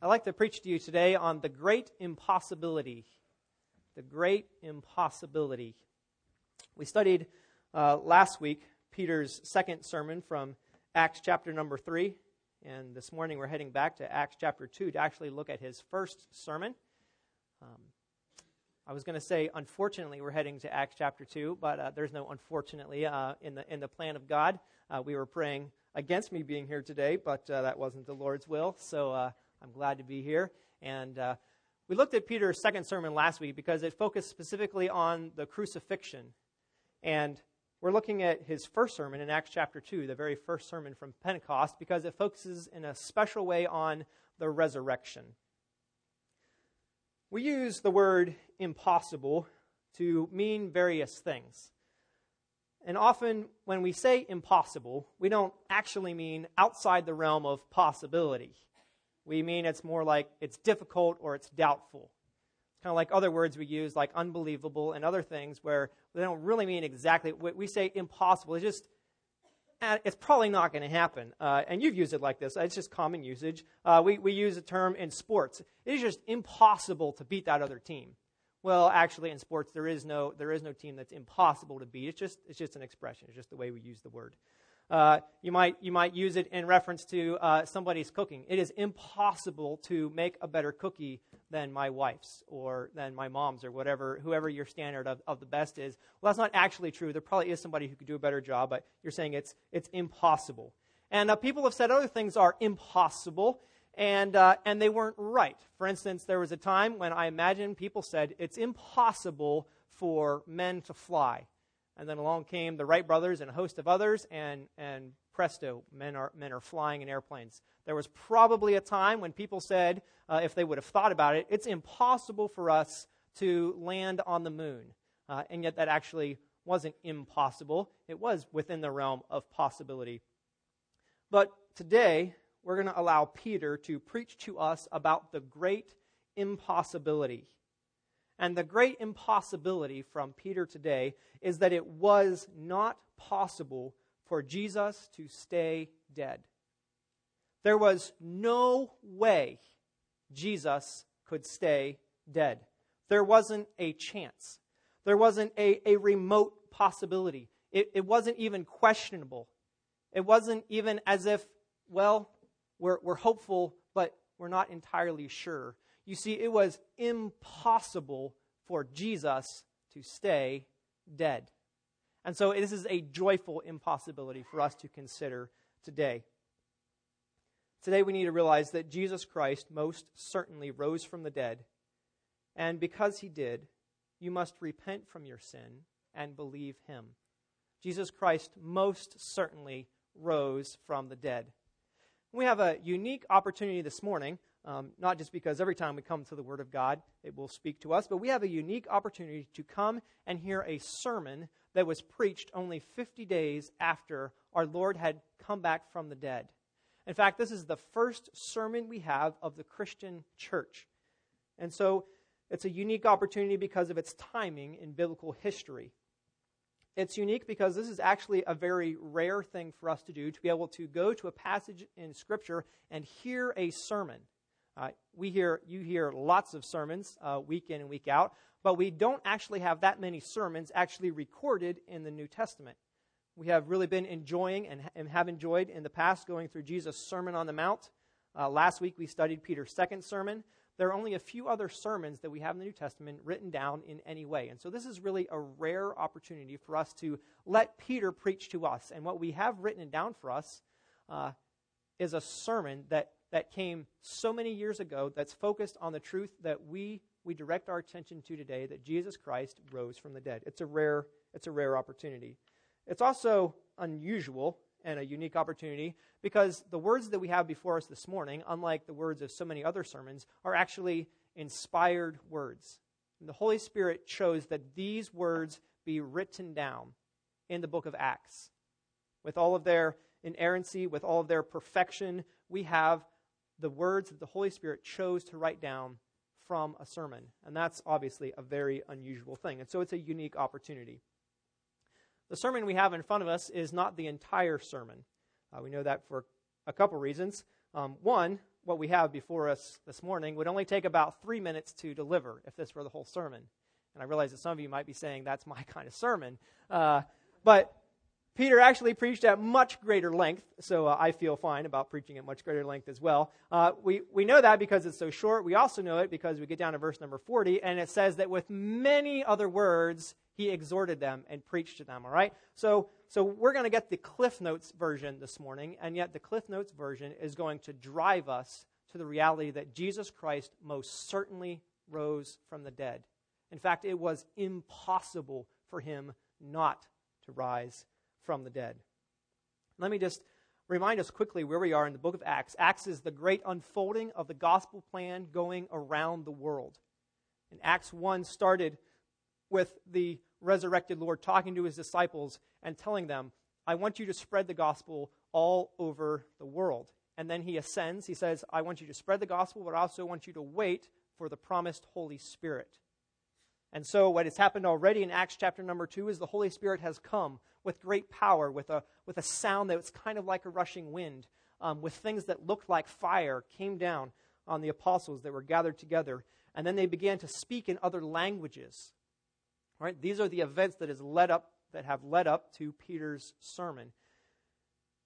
I'd like to preach to you today on the great impossibility. The great impossibility. We studied uh, last week Peter's second sermon from Acts chapter number 3, and this morning we're heading back to Acts chapter 2 to actually look at his first sermon. Um, I was going to say, unfortunately, we're heading to Acts chapter 2, but uh, there's no unfortunately uh, in, the, in the plan of God. Uh, we were praying against me being here today, but uh, that wasn't the Lord's will, so uh, I'm glad to be here. And uh, we looked at Peter's second sermon last week because it focused specifically on the crucifixion. And we're looking at his first sermon in Acts chapter 2, the very first sermon from Pentecost, because it focuses in a special way on the resurrection. We use the word impossible to mean various things. And often, when we say impossible, we don't actually mean outside the realm of possibility we mean it's more like it's difficult or it's doubtful. It's kind of like other words we use, like unbelievable and other things, where they don't really mean exactly we say impossible. It's just, eh, it's probably not going to happen. Uh, and you've used it like this. It's just common usage. Uh, we, we use a term in sports. It is just impossible to beat that other team. Well, actually, in sports, there is no, there is no team that's impossible to beat. It's just, it's just an expression. It's just the way we use the word. Uh, you, might, you might use it in reference to uh, somebody's cooking. It is impossible to make a better cookie than my wife's or than my mom's or whatever, whoever your standard of, of the best is. Well, that's not actually true. There probably is somebody who could do a better job, but you're saying it's, it's impossible. And uh, people have said other things are impossible, and, uh, and they weren't right. For instance, there was a time when I imagine people said it's impossible for men to fly. And then along came the Wright brothers and a host of others, and, and presto, men are, men are flying in airplanes. There was probably a time when people said, uh, if they would have thought about it, it's impossible for us to land on the moon. Uh, and yet that actually wasn't impossible, it was within the realm of possibility. But today, we're going to allow Peter to preach to us about the great impossibility. And the great impossibility from Peter today is that it was not possible for Jesus to stay dead. There was no way Jesus could stay dead. There wasn't a chance. There wasn't a, a remote possibility. It, it wasn't even questionable. It wasn't even as if, well, we're, we're hopeful, but we're not entirely sure. You see, it was impossible for Jesus to stay dead. And so this is a joyful impossibility for us to consider today. Today we need to realize that Jesus Christ most certainly rose from the dead. And because he did, you must repent from your sin and believe him. Jesus Christ most certainly rose from the dead. We have a unique opportunity this morning um, not just because every time we come to the Word of God, it will speak to us, but we have a unique opportunity to come and hear a sermon that was preached only 50 days after our Lord had come back from the dead. In fact, this is the first sermon we have of the Christian church. And so it's a unique opportunity because of its timing in biblical history. It's unique because this is actually a very rare thing for us to do to be able to go to a passage in Scripture and hear a sermon. Uh, we hear, you hear lots of sermons uh, week in and week out, but we don't actually have that many sermons actually recorded in the New Testament. We have really been enjoying and, and have enjoyed in the past going through Jesus' Sermon on the Mount. Uh, last week we studied Peter's second sermon. There are only a few other sermons that we have in the New Testament written down in any way. And so this is really a rare opportunity for us to let Peter preach to us. And what we have written down for us uh, is a sermon that that came so many years ago that's focused on the truth that we we direct our attention to today that Jesus Christ rose from the dead. It's a rare it's a rare opportunity. It's also unusual and a unique opportunity because the words that we have before us this morning, unlike the words of so many other sermons, are actually inspired words. And the Holy Spirit chose that these words be written down in the book of Acts. With all of their inerrancy, with all of their perfection, we have the words that the Holy Spirit chose to write down from a sermon. And that's obviously a very unusual thing. And so it's a unique opportunity. The sermon we have in front of us is not the entire sermon. Uh, we know that for a couple reasons. Um, one, what we have before us this morning would only take about three minutes to deliver if this were the whole sermon. And I realize that some of you might be saying, that's my kind of sermon. Uh, but Peter actually preached at much greater length, so uh, I feel fine about preaching at much greater length as well. Uh, we, we know that because it's so short. We also know it because we get down to verse number 40, and it says that with many other words, he exhorted them and preached to them, all right? So, so we're going to get the Cliff Notes version this morning, and yet the Cliff Notes version is going to drive us to the reality that Jesus Christ most certainly rose from the dead. In fact, it was impossible for him not to rise from the dead. Let me just remind us quickly where we are in the book of Acts. Acts is the great unfolding of the gospel plan going around the world. And Acts 1 started with the resurrected Lord talking to his disciples and telling them, I want you to spread the gospel all over the world. And then he ascends. He says, I want you to spread the gospel, but I also want you to wait for the promised Holy Spirit. And so, what has happened already in Acts chapter number two is the Holy Spirit has come with great power, with a, with a sound that was kind of like a rushing wind, um, with things that looked like fire came down on the apostles that were gathered together. And then they began to speak in other languages. Right? These are the events that has led up that have led up to Peter's sermon.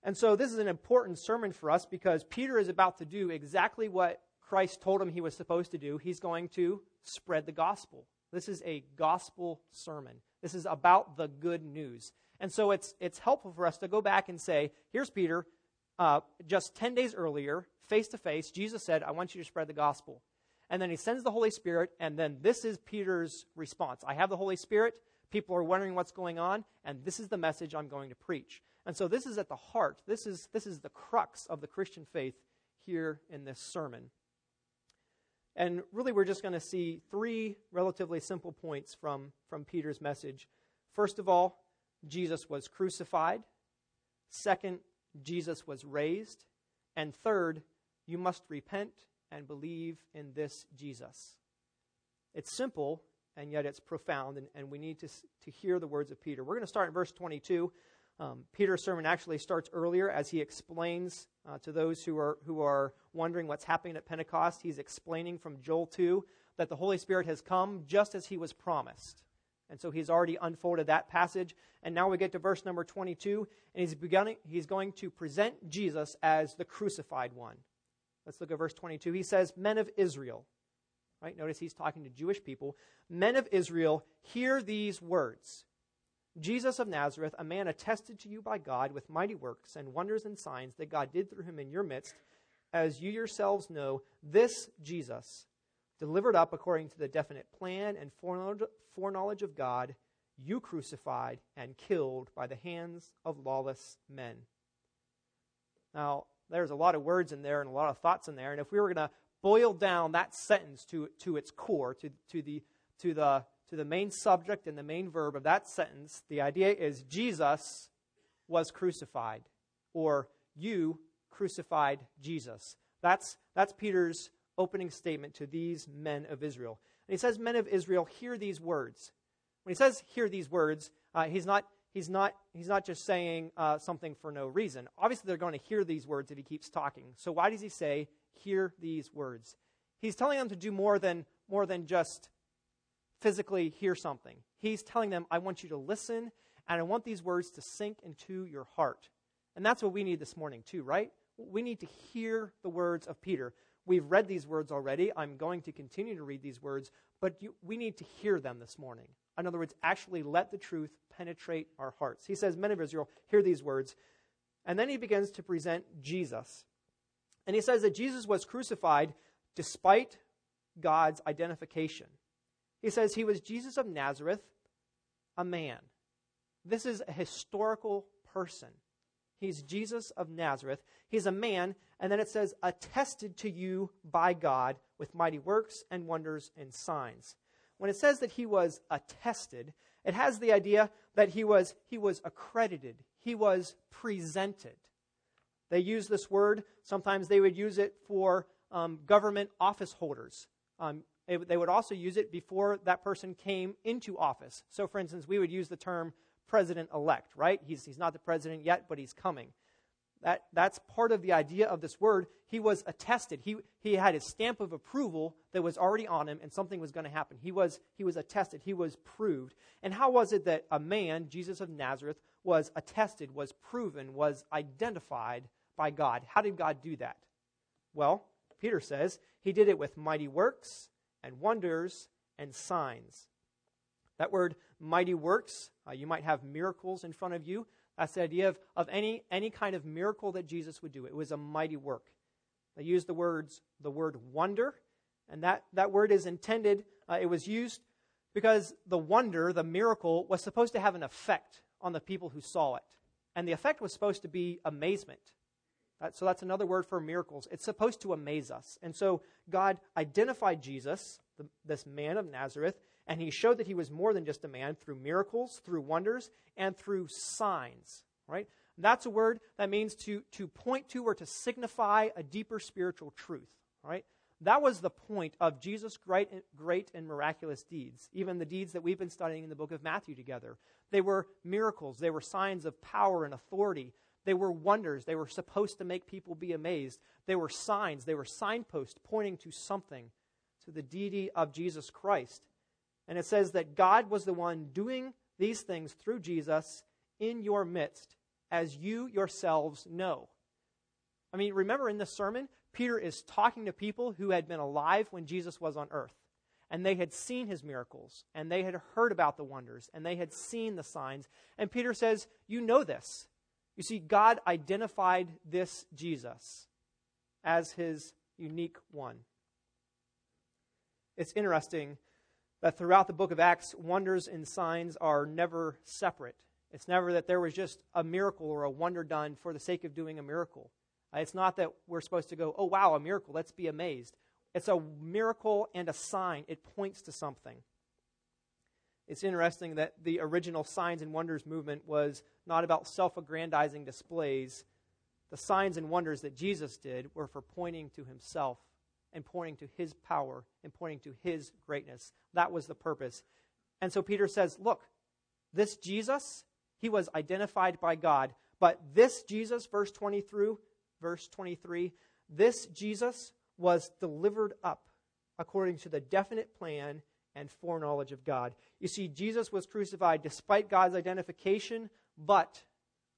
And so this is an important sermon for us because Peter is about to do exactly what Christ told him he was supposed to do. He's going to spread the gospel. This is a gospel sermon. This is about the good news. And so it's, it's helpful for us to go back and say, here's Peter, uh, just 10 days earlier, face to face, Jesus said, I want you to spread the gospel. And then he sends the Holy Spirit, and then this is Peter's response I have the Holy Spirit. People are wondering what's going on, and this is the message I'm going to preach. And so this is at the heart, this is, this is the crux of the Christian faith here in this sermon. And really, we're just going to see three relatively simple points from, from Peter's message. First of all, Jesus was crucified. Second, Jesus was raised. And third, you must repent and believe in this Jesus. It's simple, and yet it's profound, and, and we need to, to hear the words of Peter. We're going to start in verse 22. Um, Peter's sermon actually starts earlier as he explains uh, to those who are, who are wondering what's happening at Pentecost. He's explaining from Joel 2 that the Holy Spirit has come just as he was promised. And so he's already unfolded that passage. And now we get to verse number 22, and he's, beginning, he's going to present Jesus as the crucified one. Let's look at verse 22. He says, Men of Israel. Right? Notice he's talking to Jewish people. Men of Israel, hear these words. Jesus of Nazareth, a man attested to you by God with mighty works and wonders and signs that God did through him in your midst, as you yourselves know, this Jesus, delivered up according to the definite plan and foreknowledge of God, you crucified and killed by the hands of lawless men. Now, there's a lot of words in there and a lot of thoughts in there, and if we were going to boil down that sentence to, to its core, to, to, the, to the to the main subject and the main verb of that sentence, the idea is Jesus was crucified, or you crucified Jesus. That's, that's Peter's opening statement to these men of Israel. And he says, Men of Israel, hear these words. When he says hear these words, uh, he's, not, he's, not, he's not just saying uh, something for no reason. Obviously, they're going to hear these words if he keeps talking. So, why does he say, hear these words? He's telling them to do more than, more than just physically hear something. He's telling them, I want you to listen, and I want these words to sink into your heart. And that's what we need this morning, too, right? We need to hear the words of Peter. We've read these words already. I'm going to continue to read these words, but you, we need to hear them this morning. In other words, actually let the truth penetrate our hearts. He says, Men of Israel, hear these words. And then he begins to present Jesus. And he says that Jesus was crucified despite God's identification. He says he was Jesus of Nazareth, a man. This is a historical person. He's Jesus of Nazareth. He's a man, and then it says, attested to you by God with mighty works and wonders and signs. When it says that he was attested, it has the idea that he was, he was accredited, he was presented. They use this word, sometimes they would use it for um, government office holders. Um, they would also use it before that person came into office. So, for instance, we would use the term president elect, right? He's, he's not the president yet, but he's coming. That, that's part of the idea of this word. He was attested. He, he had his stamp of approval that was already on him, and something was going to happen. He was, he was attested. He was proved. And how was it that a man, Jesus of Nazareth, was attested, was proven, was identified by God? How did God do that? Well, Peter says he did it with mighty works and wonders and signs. That word mighty works, uh, you might have miracles in front of you. That's the idea of, of any, any kind of miracle that Jesus would do. It was a mighty work. They use the words the word wonder, and that, that word is intended, uh, it was used because the wonder, the miracle, was supposed to have an effect on the people who saw it. And the effect was supposed to be amazement. That, so that's another word for miracles. It's supposed to amaze us. And so God identified Jesus, the, this man of Nazareth, and he showed that he was more than just a man through miracles, through wonders, and through signs. Right? That's a word that means to, to point to or to signify a deeper spiritual truth. Right? That was the point of Jesus' great, great and miraculous deeds, even the deeds that we've been studying in the book of Matthew together. They were miracles, they were signs of power and authority. They were wonders. They were supposed to make people be amazed. They were signs. They were signposts pointing to something, to the deity of Jesus Christ. And it says that God was the one doing these things through Jesus in your midst, as you yourselves know. I mean, remember in the sermon, Peter is talking to people who had been alive when Jesus was on earth. And they had seen his miracles, and they had heard about the wonders, and they had seen the signs. And Peter says, You know this. You see, God identified this Jesus as his unique one. It's interesting that throughout the book of Acts, wonders and signs are never separate. It's never that there was just a miracle or a wonder done for the sake of doing a miracle. Uh, it's not that we're supposed to go, oh, wow, a miracle, let's be amazed. It's a miracle and a sign, it points to something. It's interesting that the original signs and wonders movement was not about self aggrandizing displays. The signs and wonders that Jesus did were for pointing to himself and pointing to his power and pointing to his greatness. That was the purpose. And so Peter says, Look, this Jesus, he was identified by God. But this Jesus, verse 20 through verse 23, this Jesus was delivered up according to the definite plan and foreknowledge of God. You see, Jesus was crucified despite God's identification, but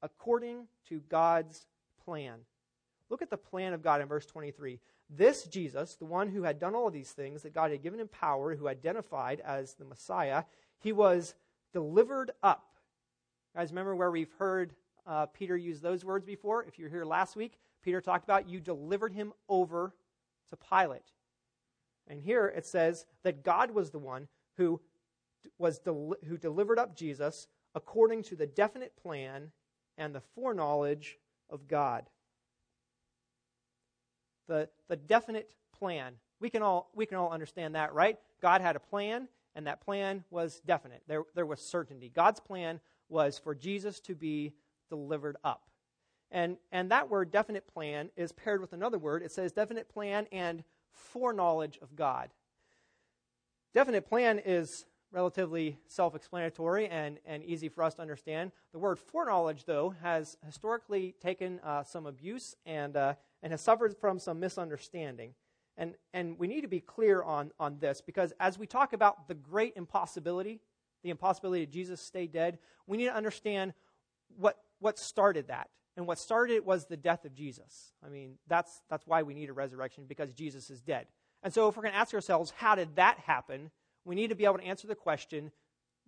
according to God's plan. Look at the plan of God in verse 23. This Jesus, the one who had done all of these things, that God had given him power, who identified as the Messiah, he was delivered up. Guys, remember where we've heard uh, Peter use those words before? If you were here last week, Peter talked about you delivered him over to Pilate. And here it says that God was the one who was del- who delivered up Jesus according to the definite plan and the foreknowledge of God the, the definite plan. We can, all, we can all understand that, right? God had a plan, and that plan was definite. There, there was certainty. God's plan was for Jesus to be delivered up. And, and that word, definite plan, is paired with another word. It says definite plan and foreknowledge of God. Definite plan is relatively self explanatory and, and easy for us to understand. The word foreknowledge, though, has historically taken uh, some abuse and, uh, and has suffered from some misunderstanding. And, and we need to be clear on, on this because as we talk about the great impossibility, the impossibility of Jesus stay dead, we need to understand what, what started that. And what started it was the death of Jesus. I mean, that's, that's why we need a resurrection because Jesus is dead. And so if we're going to ask ourselves, how did that happen? We need to be able to answer the question,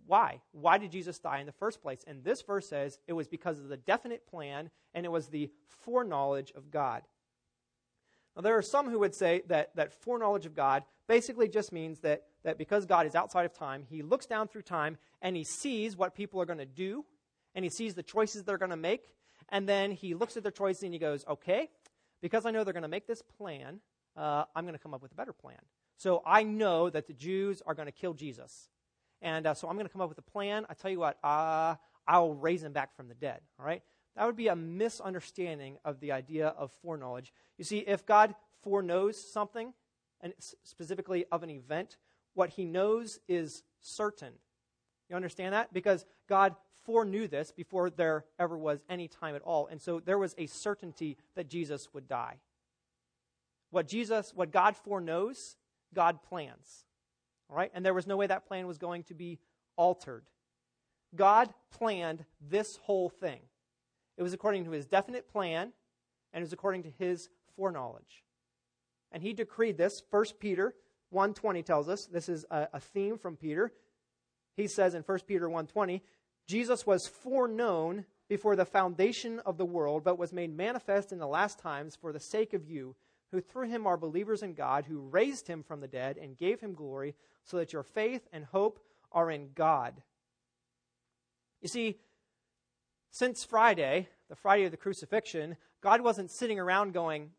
why? Why did Jesus die in the first place? And this verse says it was because of the definite plan and it was the foreknowledge of God. Now, there are some who would say that, that foreknowledge of God basically just means that, that because God is outside of time, he looks down through time and he sees what people are going to do and he sees the choices they're going to make. And then he looks at their choices and he goes, okay, because I know they're going to make this plan, uh, I'm going to come up with a better plan. So I know that the Jews are going to kill Jesus. And uh, so I'm going to come up with a plan. I tell you what, uh, I'll raise him back from the dead. All right? That would be a misunderstanding of the idea of foreknowledge. You see, if God foreknows something, and specifically of an event, what he knows is certain. You understand that? Because God foreknew this before there ever was any time at all. And so there was a certainty that Jesus would die. What Jesus, what God foreknows, God plans. All right? And there was no way that plan was going to be altered. God planned this whole thing. It was according to his definite plan, and it was according to his foreknowledge. And he decreed this. 1 Peter 1.20 tells us, this is a, a theme from Peter. He says in 1 Peter 1.20, Jesus was foreknown before the foundation of the world, but was made manifest in the last times for the sake of you, who through him are believers in God, who raised him from the dead and gave him glory, so that your faith and hope are in God. You see, since Friday, the Friday of the crucifixion, God wasn't sitting around going,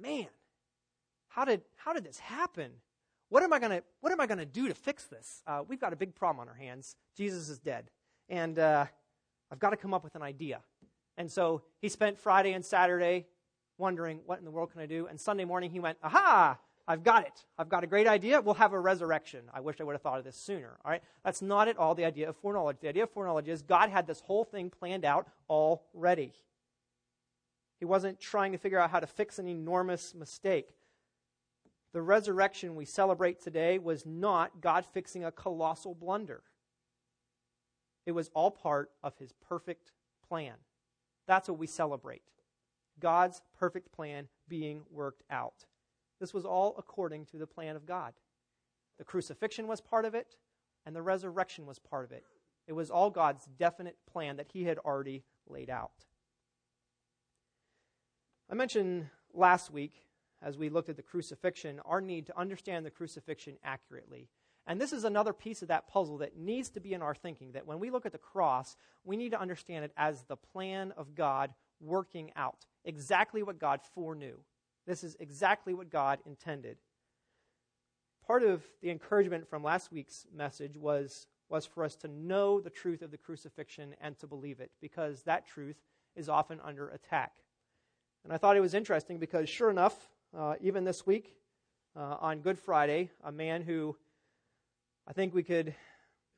man, how did, how did this happen? What am I going to do to fix this? Uh, we've got a big problem on our hands. Jesus is dead, and uh, I've got to come up with an idea. And so he spent Friday and Saturday wondering what in the world can I do. And Sunday morning he went, "Aha! I've got it. I've got a great idea. We'll have a resurrection. I wish I would have thought of this sooner. All right? That's not at all the idea of foreknowledge. The idea of foreknowledge is God had this whole thing planned out already. He wasn't trying to figure out how to fix an enormous mistake. The resurrection we celebrate today was not God fixing a colossal blunder. It was all part of his perfect plan. That's what we celebrate. God's perfect plan being worked out. This was all according to the plan of God. The crucifixion was part of it, and the resurrection was part of it. It was all God's definite plan that he had already laid out. I mentioned last week as we looked at the crucifixion, our need to understand the crucifixion accurately. And this is another piece of that puzzle that needs to be in our thinking that when we look at the cross, we need to understand it as the plan of God working out, exactly what God foreknew. This is exactly what God intended. Part of the encouragement from last week's message was, was for us to know the truth of the crucifixion and to believe it, because that truth is often under attack. And I thought it was interesting because, sure enough, uh, even this week uh, on Good Friday, a man who I think we could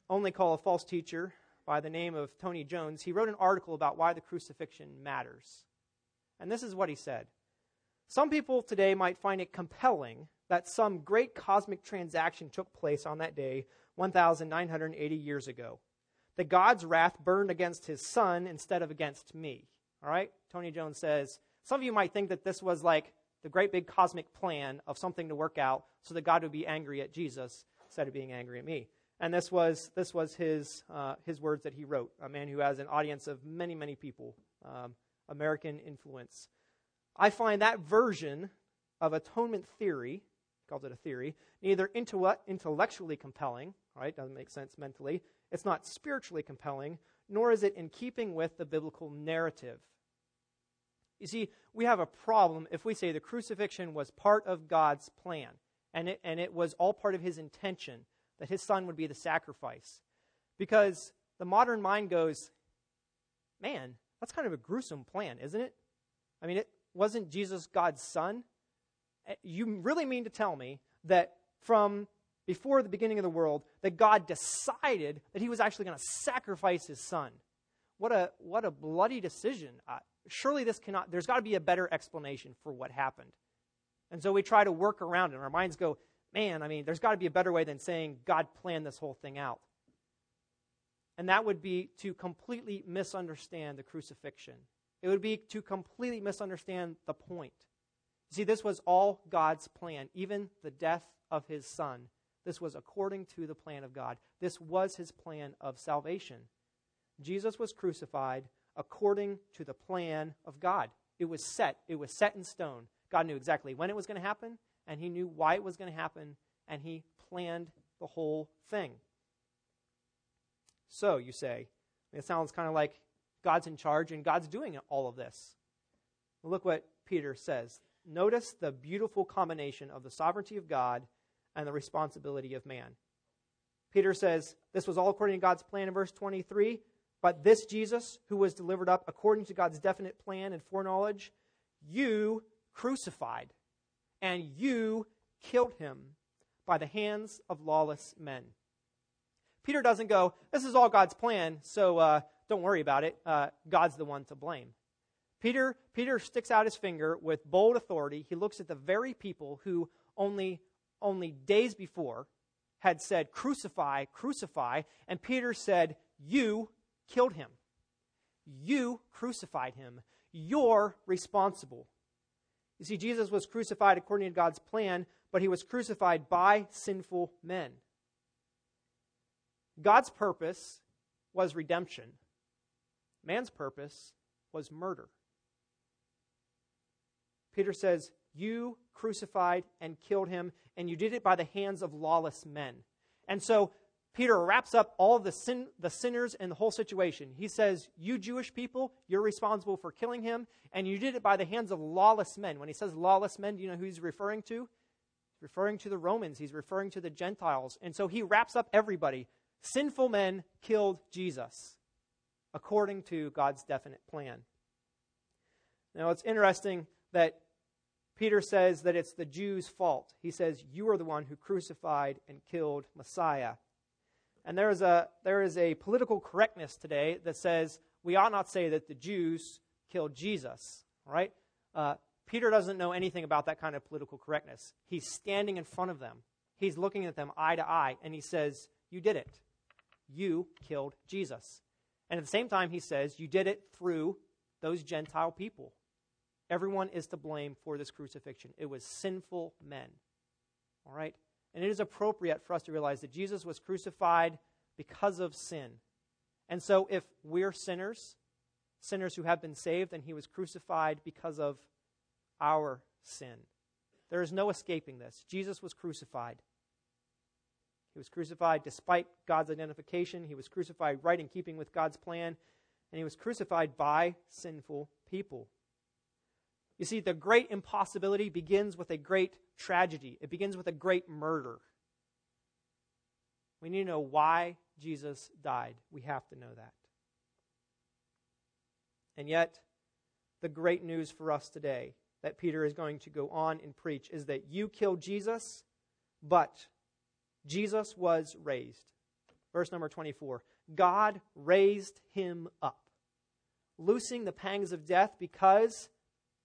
only call a false teacher by the name of Tony Jones, he wrote an article about why the crucifixion matters. And this is what he said Some people today might find it compelling that some great cosmic transaction took place on that day 1,980 years ago. That God's wrath burned against his son instead of against me. All right? Tony Jones says, some of you might think that this was like the great big cosmic plan of something to work out so that God would be angry at Jesus instead of being angry at me. And this was, this was his, uh, his words that he wrote, a man who has an audience of many, many people, um, American influence. I find that version of atonement theory, calls it a theory, neither intellectually compelling, right, doesn't make sense mentally, it's not spiritually compelling, nor is it in keeping with the biblical narrative. You see, we have a problem if we say the crucifixion was part of God's plan and it, and it was all part of his intention that his son would be the sacrifice. Because the modern mind goes, man, that's kind of a gruesome plan, isn't it? I mean, it wasn't Jesus God's son. Eh, you really mean to tell me that from before the beginning of the world, that God decided that he was actually going to sacrifice his son? What a, what a bloody decision. Uh, surely this cannot, there's got to be a better explanation for what happened. And so we try to work around it. And our minds go, man, I mean, there's got to be a better way than saying God planned this whole thing out. And that would be to completely misunderstand the crucifixion. It would be to completely misunderstand the point. See, this was all God's plan, even the death of his son. This was according to the plan of God. This was his plan of salvation. Jesus was crucified according to the plan of God. It was set, it was set in stone. God knew exactly when it was going to happen, and He knew why it was going to happen, and He planned the whole thing. So, you say, it sounds kind of like God's in charge and God's doing all of this. Look what Peter says. Notice the beautiful combination of the sovereignty of God and the responsibility of man. Peter says, This was all according to God's plan in verse 23. But this Jesus, who was delivered up according to God's definite plan and foreknowledge, you crucified, and you killed him by the hands of lawless men. Peter doesn't go, This is all God's plan, so uh, don't worry about it. Uh, God's the one to blame. Peter, Peter sticks out his finger with bold authority. He looks at the very people who only, only days before had said, Crucify, crucify. And Peter said, You killed him. You crucified him. You're responsible. You see, Jesus was crucified according to God's plan, but he was crucified by sinful men. God's purpose was redemption, man's purpose was murder. Peter says, You crucified and killed him, and you did it by the hands of lawless men. And so Peter wraps up all the, sin, the sinners and the whole situation. He says, You Jewish people, you're responsible for killing him, and you did it by the hands of lawless men. When he says lawless men, do you know who he's referring to? He's referring to the Romans, he's referring to the Gentiles. And so he wraps up everybody. Sinful men killed Jesus according to God's definite plan. Now, it's interesting that Peter says that it's the Jews' fault. He says, You are the one who crucified and killed Messiah. And there is a, there is a political correctness today that says we ought not say that the Jews killed Jesus, right? Uh, Peter doesn't know anything about that kind of political correctness. He's standing in front of them, he's looking at them eye to eye, and he says, You did it. You killed Jesus. And at the same time, he says, You did it through those Gentile people. Everyone is to blame for this crucifixion. It was sinful men. All right? And it is appropriate for us to realize that Jesus was crucified because of sin. And so if we're sinners, sinners who have been saved, then he was crucified because of our sin. There is no escaping this. Jesus was crucified. He was crucified despite God's identification. He was crucified right in keeping with God's plan. And he was crucified by sinful people. You see, the great impossibility begins with a great tragedy, it begins with a great murder. We need to know why Jesus died. We have to know that. And yet, the great news for us today that Peter is going to go on and preach is that you killed Jesus, but Jesus was raised. Verse number 24 God raised him up, loosing the pangs of death because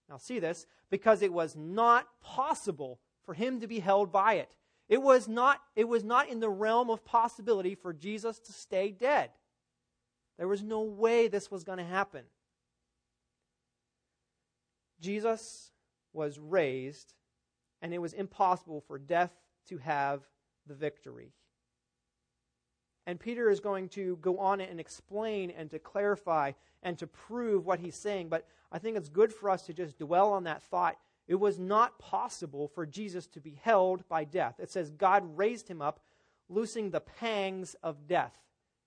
now, see this because it was not possible for him to be held by it. It was not, it was not in the realm of possibility for Jesus to stay dead. There was no way this was going to happen. Jesus was raised, and it was impossible for death to have the victory. And Peter is going to go on and explain and to clarify and to prove what he's saying. But I think it's good for us to just dwell on that thought. It was not possible for Jesus to be held by death. It says God raised him up, loosing the pangs of death.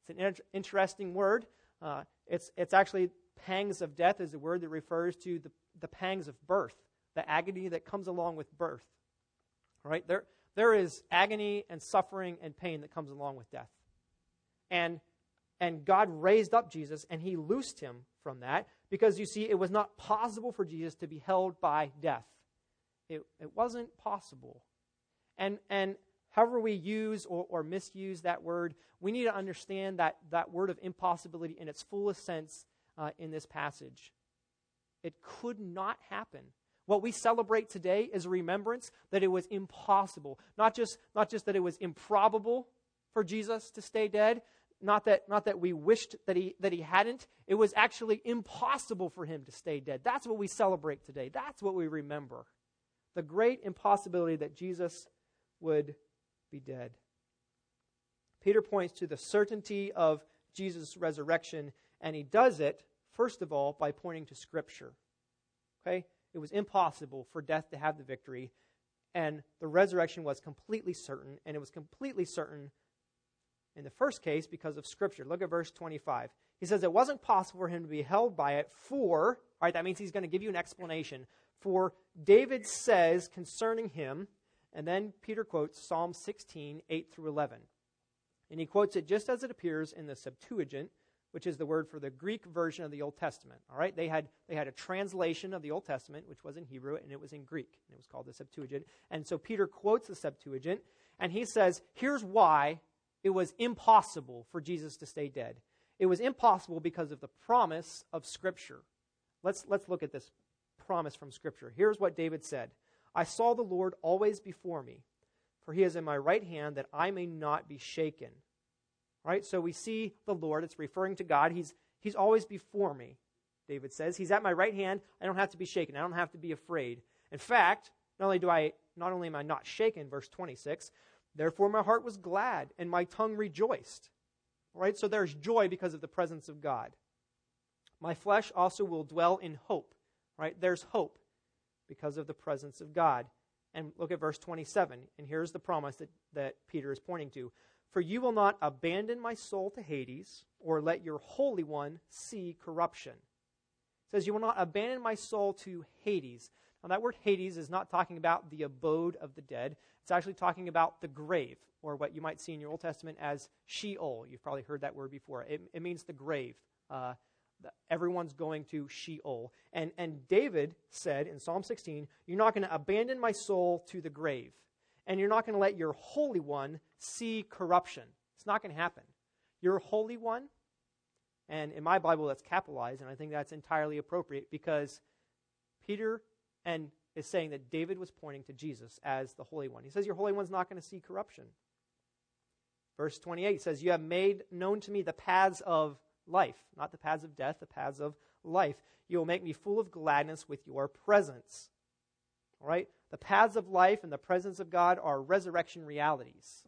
It's an inter- interesting word. Uh, it's, it's actually pangs of death is a word that refers to the, the pangs of birth, the agony that comes along with birth. All right? There, there is agony and suffering and pain that comes along with death. And, and God raised up Jesus and he loosed him from that because you see, it was not possible for Jesus to be held by death. It, it wasn't possible. And, and however we use or, or misuse that word, we need to understand that, that word of impossibility in its fullest sense uh, in this passage. It could not happen. What we celebrate today is a remembrance that it was impossible. Not just, not just that it was improbable for Jesus to stay dead, not that, not that we wished that he, that he hadn't. It was actually impossible for him to stay dead. That's what we celebrate today. That's what we remember. The great impossibility that Jesus would be dead. Peter points to the certainty of Jesus' resurrection, and he does it, first of all, by pointing to Scripture. Okay? It was impossible for death to have the victory, and the resurrection was completely certain, and it was completely certain in the first case because of Scripture. Look at verse 25. He says it wasn't possible for him to be held by it, for, all right, that means he's going to give you an explanation. For David says concerning him, and then Peter quotes Psalm 16, 8 through 11. And he quotes it just as it appears in the Septuagint, which is the word for the Greek version of the Old Testament. All right, they had they had a translation of the Old Testament, which was in Hebrew, and it was in Greek, and it was called the Septuagint. And so Peter quotes the Septuagint, and he says, "Here's why it was impossible for Jesus to stay dead. It was impossible because of the promise of Scripture. Let's, let's look at this promise from Scripture. Here's what David said I saw the Lord always before me, for he is in my right hand that I may not be shaken. Right? So we see the Lord, it's referring to God. He's, he's always before me, David says. He's at my right hand. I don't have to be shaken. I don't have to be afraid. In fact, not only do I not only am I not shaken, verse 26, therefore my heart was glad and my tongue rejoiced. Right? So there's joy because of the presence of God. My flesh also will dwell in hope. Right? There's hope because of the presence of God. And look at verse 27. And here's the promise that, that Peter is pointing to. For you will not abandon my soul to Hades, or let your Holy One see corruption. It says, You will not abandon my soul to Hades. Now, that word Hades is not talking about the abode of the dead. It's actually talking about the grave, or what you might see in your Old Testament as Sheol. You've probably heard that word before. It, it means the grave. Uh, everyone's going to Sheol. And, and David said in Psalm 16, You're not going to abandon my soul to the grave, and you're not going to let your Holy One see corruption. It's not going to happen. Your Holy One, and in my Bible that's capitalized, and I think that's entirely appropriate because Peter and is saying that David was pointing to Jesus as the Holy One. He says, Your Holy One's not going to see corruption. Verse 28 says, You have made known to me the paths of life, not the paths of death, the paths of life. You will make me full of gladness with your presence. All right? The paths of life and the presence of God are resurrection realities.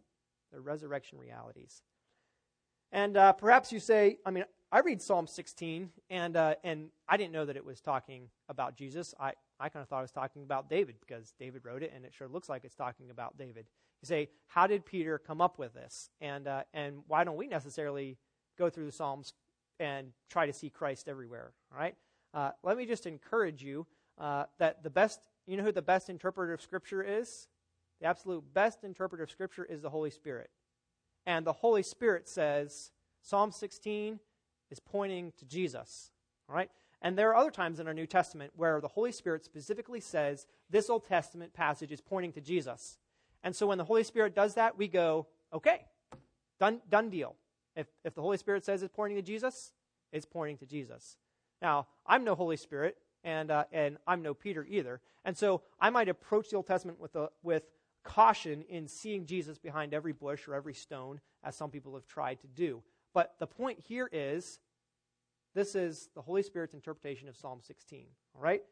They're resurrection realities. And uh, perhaps you say, I mean, I read Psalm 16, and, uh, and I didn't know that it was talking about Jesus. I, I kind of thought it was talking about David because David wrote it, and it sure looks like it's talking about David. You say, how did Peter come up with this? And, uh, and why don't we necessarily go through the Psalms and try to see Christ everywhere. All right? Uh, let me just encourage you uh, that the best, you know who the best interpreter of Scripture is? The absolute best interpreter of Scripture is the Holy Spirit. And the Holy Spirit says Psalm 16 is pointing to Jesus. All right? And there are other times in our New Testament where the Holy Spirit specifically says this Old Testament passage is pointing to Jesus. And so when the Holy Spirit does that, we go, okay, done, done deal. If, if the Holy Spirit says it's pointing to Jesus, it's pointing to Jesus. Now, I'm no Holy Spirit, and, uh, and I'm no Peter either. And so I might approach the Old Testament with, a, with caution in seeing Jesus behind every bush or every stone, as some people have tried to do. But the point here is this is the Holy Spirit's interpretation of Psalm 16, all right?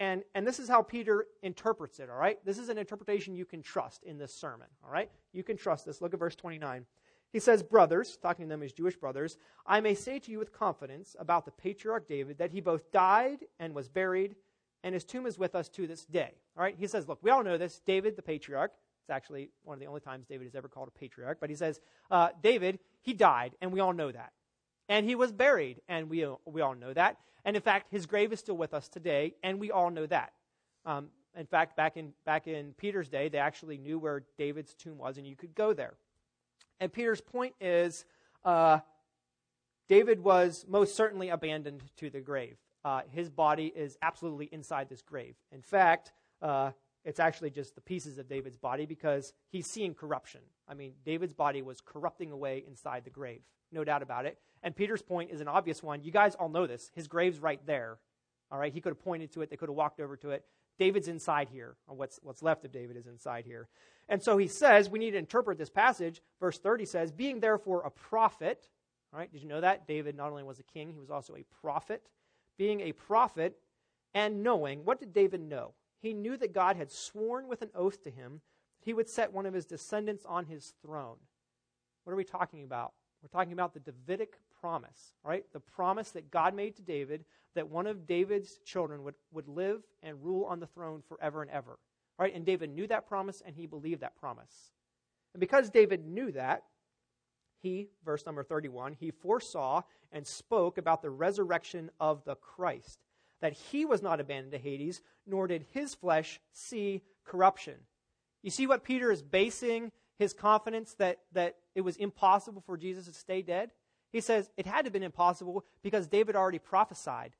And, and this is how Peter interprets it, all right? This is an interpretation you can trust in this sermon, all right? You can trust this. Look at verse 29. He says, Brothers, talking to them as Jewish brothers, I may say to you with confidence about the patriarch David that he both died and was buried, and his tomb is with us to this day. All right, he says, Look, we all know this. David, the patriarch, it's actually one of the only times David is ever called a patriarch, but he says, uh, David, he died, and we all know that. And he was buried, and we, we all know that. And in fact, his grave is still with us today, and we all know that. Um, in fact, back in, back in Peter's day, they actually knew where David's tomb was, and you could go there. And Peter's point is uh, David was most certainly abandoned to the grave. Uh, his body is absolutely inside this grave. In fact, uh, it's actually just the pieces of David's body because he's seeing corruption. I mean, David's body was corrupting away inside the grave, no doubt about it. And Peter's point is an obvious one. You guys all know this. His grave's right there. All right, he could have pointed to it, they could have walked over to it. David's inside here, what's, what's left of David is inside here. And so he says, we need to interpret this passage. Verse 30 says, being therefore a prophet, all right, did you know that? David not only was a king, he was also a prophet. Being a prophet and knowing, what did David know? He knew that God had sworn with an oath to him that he would set one of his descendants on his throne. What are we talking about? We're talking about the Davidic promise, right? The promise that God made to David that one of David's children would, would live and rule on the throne forever and ever. Right? And David knew that promise and he believed that promise. And because David knew that, he, verse number 31, he foresaw and spoke about the resurrection of the Christ, that he was not abandoned to Hades, nor did his flesh see corruption. You see what Peter is basing his confidence that, that it was impossible for Jesus to stay dead? He says it had to have been impossible because David already prophesied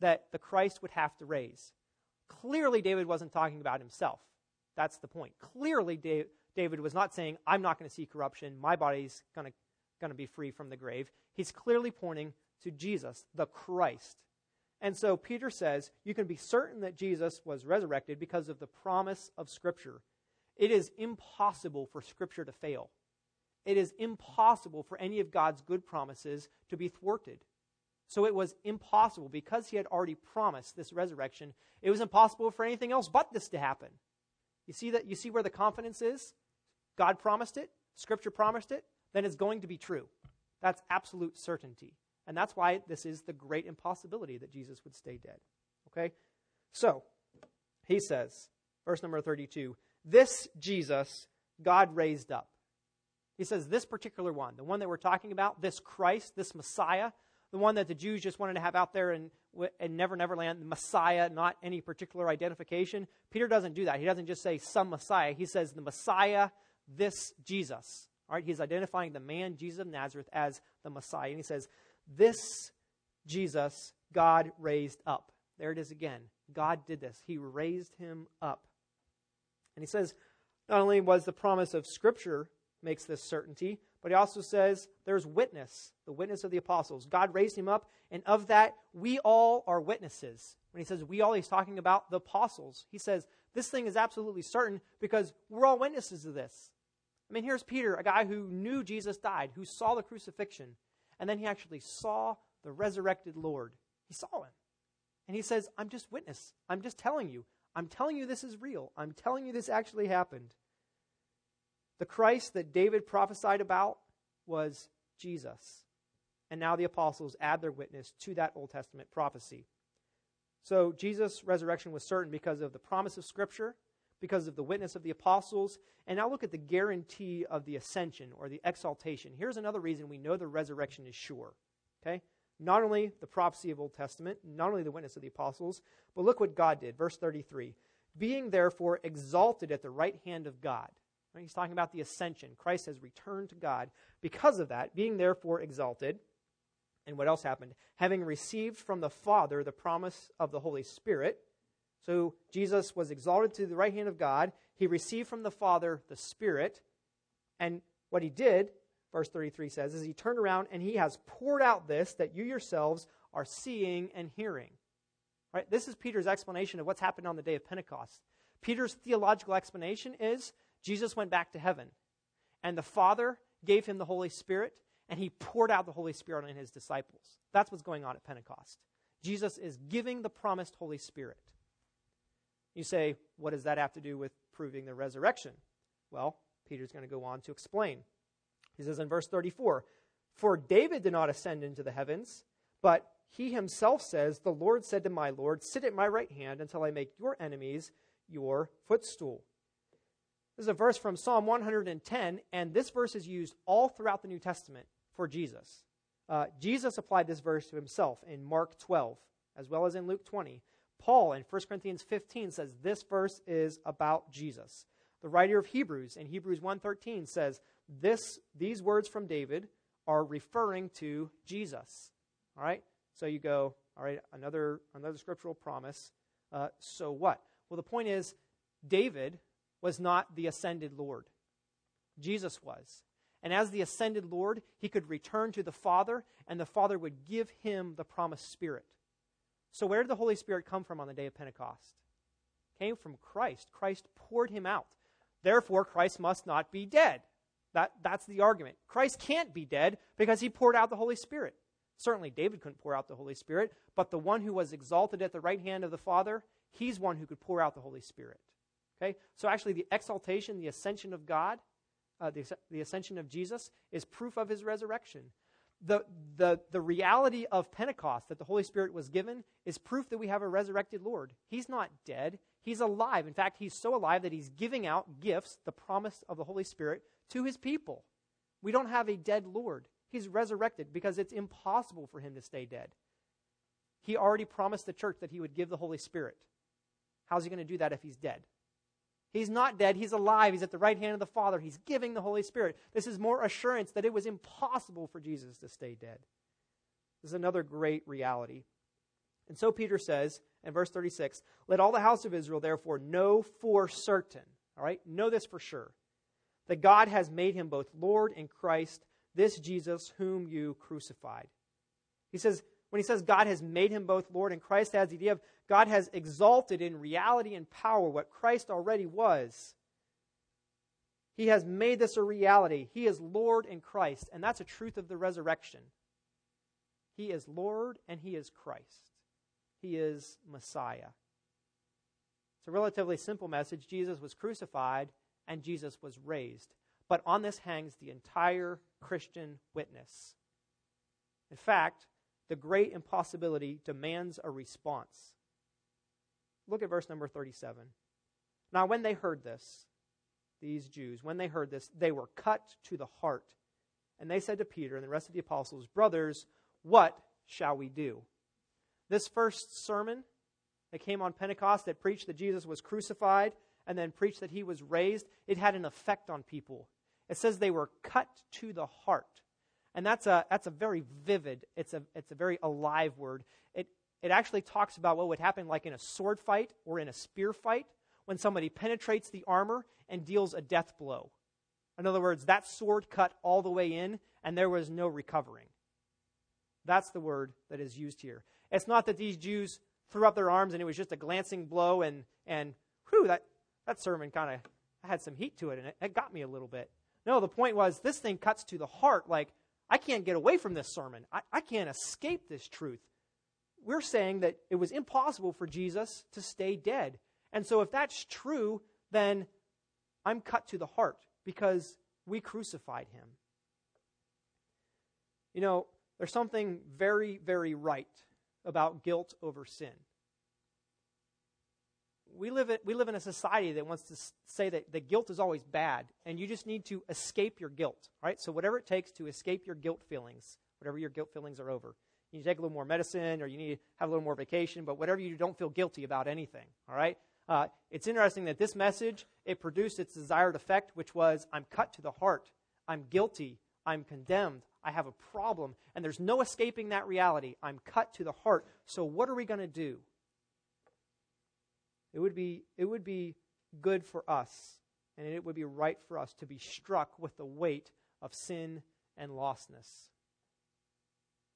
that the Christ would have to raise. Clearly, David wasn't talking about himself. That's the point. Clearly, David, was not saying, I'm not going to see corruption. My body's going to be free from the grave. He's clearly pointing to Jesus, the Christ. And so Peter says, you can be certain that Jesus was resurrected because of the promise of Scripture. It is impossible for Scripture to fail. It is impossible for any of God's good promises to be thwarted. So it was impossible because he had already promised this resurrection. It was impossible for anything else but this to happen. You see that you see where the confidence is? God promised it, scripture promised it, then it's going to be true. That's absolute certainty. And that's why this is the great impossibility that Jesus would stay dead. Okay? So, he says, verse number 32, this Jesus God raised up. He says, this particular one, the one that we're talking about, this Christ, this Messiah, the one that the Jews just wanted to have out there in, in Never Never Land, the Messiah, not any particular identification. Peter doesn't do that. He doesn't just say some Messiah. He says the Messiah, this Jesus. All right, he's identifying the man, Jesus of Nazareth, as the Messiah. And he says, This Jesus God raised up. There it is again. God did this. He raised him up. And he says, not only was the promise of Scripture makes this certainty, but he also says there's witness, the witness of the apostles. God raised him up, and of that, we all are witnesses. When he says we all, he's talking about the apostles. He says this thing is absolutely certain because we're all witnesses of this. I mean, here's Peter, a guy who knew Jesus died, who saw the crucifixion, and then he actually saw the resurrected Lord. He saw him. And he says, I'm just witness. I'm just telling you. I'm telling you this is real. I'm telling you this actually happened. The Christ that David prophesied about was Jesus. And now the apostles add their witness to that Old Testament prophecy. So Jesus' resurrection was certain because of the promise of Scripture, because of the witness of the apostles. And now look at the guarantee of the ascension or the exaltation. Here's another reason we know the resurrection is sure. Okay? Not only the prophecy of Old Testament, not only the witness of the apostles, but look what God did. Verse 33 Being therefore exalted at the right hand of God. Right? He's talking about the ascension. Christ has returned to God. Because of that, being therefore exalted, and what else happened? Having received from the Father the promise of the Holy Spirit. So Jesus was exalted to the right hand of God. He received from the Father the Spirit. And what he did, verse 33 says, is he turned around and he has poured out this that you yourselves are seeing and hearing. Right? This is Peter's explanation of what's happened on the day of Pentecost. Peter's theological explanation is Jesus went back to heaven, and the Father gave him the Holy Spirit, and he poured out the Holy Spirit on his disciples. That's what's going on at Pentecost. Jesus is giving the promised Holy Spirit. You say, what does that have to do with proving the resurrection? Well, Peter's going to go on to explain. He says in verse 34 For David did not ascend into the heavens, but he himself says, The Lord said to my Lord, Sit at my right hand until I make your enemies your footstool. This is a verse from Psalm 110, and this verse is used all throughout the New Testament for Jesus. Uh, Jesus applied this verse to himself in Mark 12, as well as in Luke 20. Paul in 1 Corinthians 15 says this verse is about Jesus. The writer of Hebrews in Hebrews 1:13 says this these words from David are referring to Jesus. All right? So you go, all right, another another scriptural promise. Uh, so what? Well, the point is, David was not the ascended Lord. Jesus was. And as the ascended Lord, he could return to the Father, and the Father would give him the promised Spirit. So, where did the Holy Spirit come from on the day of Pentecost? Came from Christ. Christ poured him out. Therefore, Christ must not be dead. That, that's the argument. Christ can't be dead because he poured out the Holy Spirit. Certainly, David couldn't pour out the Holy Spirit, but the one who was exalted at the right hand of the Father, he's one who could pour out the Holy Spirit. Okay? So actually, the exaltation, the ascension of God, uh, the, the ascension of Jesus, is proof of his resurrection. The, the, the reality of Pentecost that the Holy Spirit was given is proof that we have a resurrected Lord. He's not dead, he's alive. In fact, he's so alive that he's giving out gifts, the promise of the Holy Spirit, to his people. We don't have a dead Lord. He's resurrected because it's impossible for him to stay dead. He already promised the church that he would give the Holy Spirit. How's he going to do that if he's dead? He's not dead. He's alive. He's at the right hand of the Father. He's giving the Holy Spirit. This is more assurance that it was impossible for Jesus to stay dead. This is another great reality. And so Peter says in verse 36 Let all the house of Israel therefore know for certain, all right, know this for sure, that God has made him both Lord and Christ, this Jesus whom you crucified. He says, when he says God has made him both Lord and Christ, has the idea of God has exalted in reality and power what Christ already was. He has made this a reality. He is Lord and Christ, and that's a truth of the resurrection. He is Lord and He is Christ. He is Messiah. It's a relatively simple message. Jesus was crucified and Jesus was raised. But on this hangs the entire Christian witness. In fact, the great impossibility demands a response. Look at verse number 37. Now, when they heard this, these Jews, when they heard this, they were cut to the heart. And they said to Peter and the rest of the apostles, Brothers, what shall we do? This first sermon that came on Pentecost that preached that Jesus was crucified and then preached that he was raised, it had an effect on people. It says they were cut to the heart. And that's a, that's a very vivid, it's a, it's a very alive word. It, it actually talks about what would happen like in a sword fight or in a spear fight when somebody penetrates the armor and deals a death blow. In other words, that sword cut all the way in and there was no recovering. That's the word that is used here. It's not that these Jews threw up their arms and it was just a glancing blow and, and whew, that, that sermon kind of had some heat to it and it, it got me a little bit. No, the point was this thing cuts to the heart like, I can't get away from this sermon. I, I can't escape this truth. We're saying that it was impossible for Jesus to stay dead. And so if that's true, then I'm cut to the heart because we crucified him. You know, there's something very, very right about guilt over sin. We live, in, we live in a society that wants to say that, the guilt is always bad, and you just need to escape your guilt, right? So, whatever it takes to escape your guilt feelings, whatever your guilt feelings are over. You need to take a little more medicine, or you need to have a little more vacation, but whatever you do, don't feel guilty about anything, all right? Uh, it's interesting that this message, it produced its desired effect, which was, I'm cut to the heart. I'm guilty. I'm condemned. I have a problem, and there's no escaping that reality. I'm cut to the heart. So, what are we going to do? It would, be, it would be good for us, and it would be right for us to be struck with the weight of sin and lostness.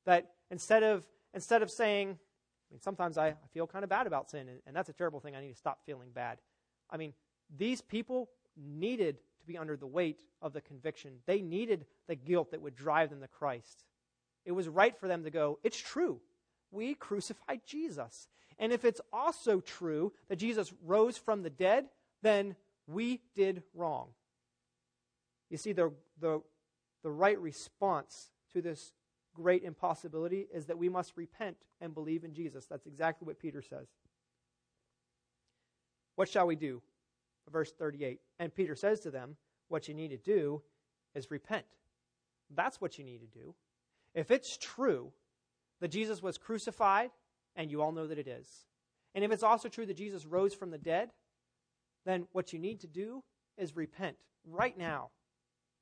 That instead of, instead of saying, I mean, sometimes I, I feel kind of bad about sin, and, and that's a terrible thing. I need to stop feeling bad. I mean, these people needed to be under the weight of the conviction. They needed the guilt that would drive them to Christ. It was right for them to go, It's true. We crucified Jesus. And if it's also true that Jesus rose from the dead, then we did wrong. You see, the, the, the right response to this great impossibility is that we must repent and believe in Jesus. That's exactly what Peter says. What shall we do? verse 38. And Peter says to them, What you need to do is repent. That's what you need to do. If it's true that Jesus was crucified, and you all know that it is, and if it's also true that Jesus rose from the dead, then what you need to do is repent right now.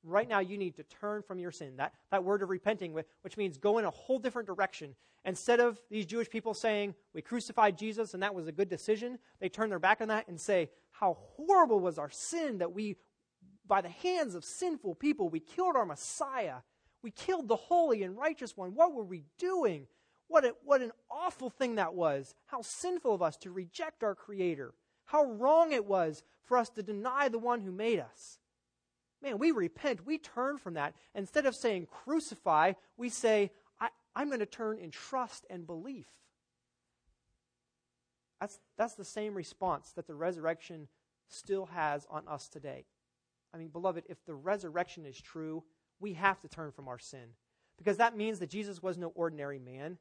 Right now, you need to turn from your sin. That, that word of repenting, which means go in a whole different direction. Instead of these Jewish people saying, We crucified Jesus and that was a good decision, they turn their back on that and say, How horrible was our sin that we, by the hands of sinful people, we killed our Messiah. We killed the holy and righteous one. What were we doing? What, a, what an awful thing that was. How sinful of us to reject our Creator. How wrong it was for us to deny the one who made us. Man, we repent. We turn from that. Instead of saying crucify, we say, I, am going to turn in trust and belief. That's, that's the same response that the resurrection still has on us today. I mean, beloved, if the resurrection is true, we have to turn from our sin. Because that means that Jesus was no ordinary man.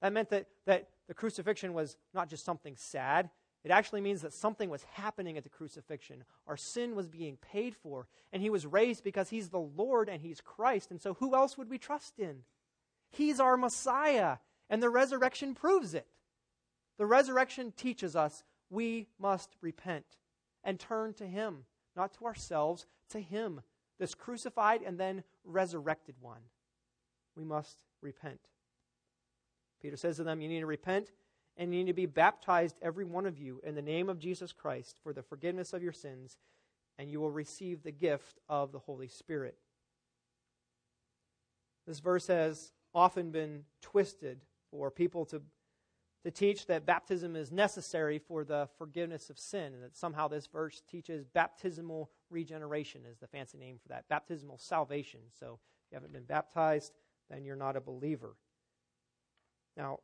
That meant that, that the crucifixion was not just something sad, it actually means that something was happening at the crucifixion. Our sin was being paid for, and he was raised because he's the Lord and he's Christ. And so, who else would we trust in? He's our Messiah, and the resurrection proves it. The resurrection teaches us we must repent and turn to him, not to ourselves, to him, this crucified and then resurrected one. We must repent. Peter says to them, You need to repent and you need to be baptized, every one of you, in the name of Jesus Christ for the forgiveness of your sins, and you will receive the gift of the Holy Spirit. This verse has often been twisted for people to, to teach that baptism is necessary for the forgiveness of sin, and that somehow this verse teaches baptismal regeneration, is the fancy name for that, baptismal salvation. So if you haven't been baptized, then you're not a believer. Now,